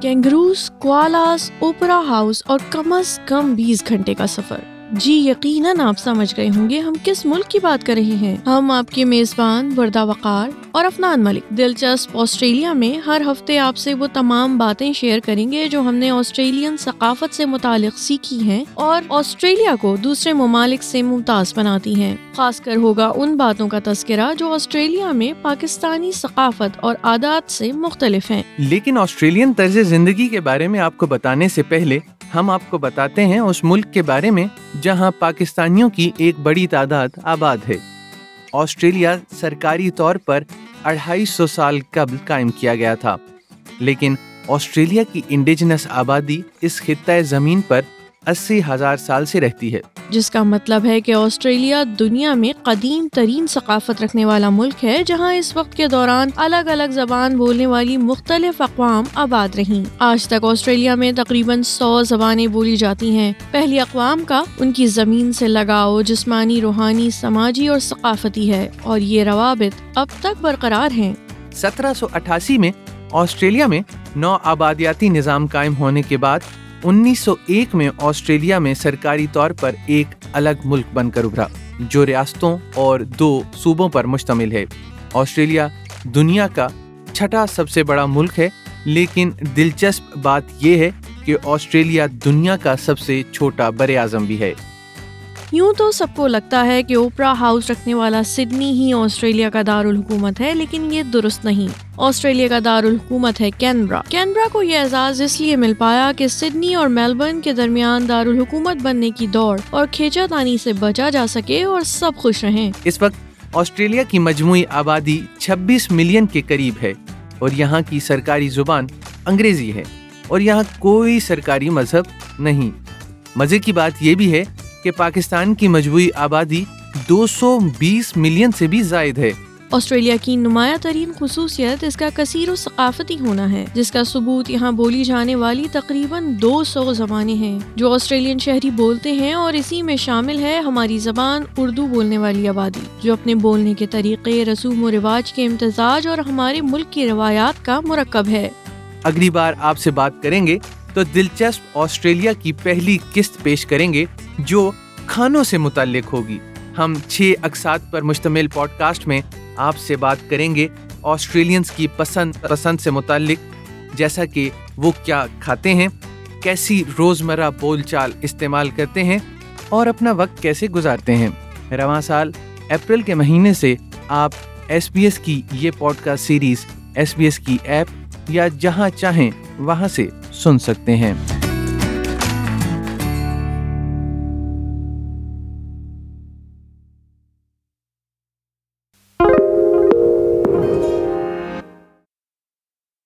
Kangaroos کوالاس اوپرا house اور کم از کم بیس گھنٹے کا سفر۔ جی یقیناً آپ سمجھ گئے ہوں گے ہم کس ملک کی بات کر رہے ہیں۔ ہم آپ کے میزبان وردہ وقار اور افنان ملک۔ دلچسپ آسٹریلیا میں ہر ہفتے آپ سے وہ تمام باتیں شیئر کریں گے جو ہم نے آسٹریلین ثقافت سے متعلق سیکھی ہیں اور آسٹریلیا کو دوسرے ممالک سے ممتاز بناتی ہیں۔ خاص کر ہوگا ان باتوں کا تذکرہ جو آسٹریلیا میں پاکستانی ثقافت اور عادات سے مختلف ہیں۔ لیکن آسٹریلین طرز زندگی کے بارے میں آپ کو بتانے سے پہلے ہم آپ کو بتاتے ہیں اس ملک کے بارے میں جہاں پاکستانیوں کی ایک بڑی تعداد آباد ہے۔ آسٹریلیا سرکاری طور پر اڑھائی سو سال قبل قائم کیا گیا تھا، لیکن آسٹریلیا کی انڈیجنس آبادی اس خطۂ زمین پر اسی ہزار سال سے رہتی ہے۔ جس کا مطلب ہے کہ آسٹریلیا دنیا میں قدیم ترین ثقافت رکھنے والا ملک ہے جہاں اس وقت کے دوران الگ الگ زبان بولنے والی مختلف اقوام آباد رہی آج تک آسٹریلیا میں تقریباً سو زبانیں بولی جاتی ہیں۔ پہلی اقوام کا ان کی زمین سے لگاؤ جسمانی روحانی سماجی اور ثقافتی ہے۔ اور یہ روابط اب تک برقرار ہیں۔ سترہ سو اٹھاسی میں آسٹریلیا میں نو آبادیاتی نظام قائم ہونے کے بعد انیس سو ایک میں آسٹریلیا میں سرکاری طور پر ایک الگ ملک بن کر ابھرا، جو ریاستوں اور دو صوبوں پر مشتمل ہے۔ آسٹریلیا دنیا کا چھٹا سب سے بڑا ملک ہے، لیکن دلچسپ بات یہ ہے کہ آسٹریلیا دنیا کا سب سے چھوٹا بر اعظم بھی ہے۔ یوں تو سب کو لگتا ہے کہ اوپرا ہاؤس رکھنے والا سڈنی ہی آسٹریلیا کا دارالحکومت ہے، لیکن یہ درست نہیں۔ آسٹریلیا کا دارالحکومت ہے کینبرا۔ کینبرا کو یہ اعزاز اس لیے مل پایا کہ سڈنی اور میلبرن کے درمیان دارالحکومت بننے کی دوڑ اور کھینچا تانی سے بچا جا سکے اور سب خوش رہیں۔ اس وقت آسٹریلیا کی مجموعی آبادی چھبیس ملین کے قریب ہے اور یہاں کی سرکاری زبان انگریزی ہے اور یہاں کوئی سرکاری مذہب نہیں۔ مزے کی بات یہ بھی ہے کہ پاکستان کی مجموعی آبادی دو سو بیس ملین سے بھی زائد ہے۔ آسٹریلیا کی نمایاں ترین خصوصیت اس کا کثیر و ثقافتی ہونا ہے جس کا ثبوت یہاں بولی جانے والی تقریباً دو سو زبانیں ہیں۔ جو آسٹریلین شہری بولتے ہیں اور اسی میں شامل ہے ہماری زبان اردو بولنے والی آبادی جو اپنے بولنے کے طریقے رسوم و رواج کے امتزاج اور ہمارے ملک کی روایات کا مرکب ہے۔ اگلی بار آپ سے بات کریں گے تو دلچسپ آسٹریلیا کی پہلی قسط پیش کریں گے۔ جو کھانوں سے متعلق ہوگی۔ ہم چھ اقساط پر مشتمل پوڈ کاسٹ میں آپ سے بات کریں گے آسٹریلینس کی پسند پسند سے متعلق، جیسا کہ وہ کیا کھاتے ہیں، کیسی روزمرہ بول چال استعمال کرتے ہیں، اور اپنا وقت کیسے گزارتے ہیں۔ رواں سال اپریل کے مہینے سے آپ ایس بی ایس کی یہ podcast series, S B S کی ایپ یا جہاں چاہیں وہاں سے سن سکتے ہیں۔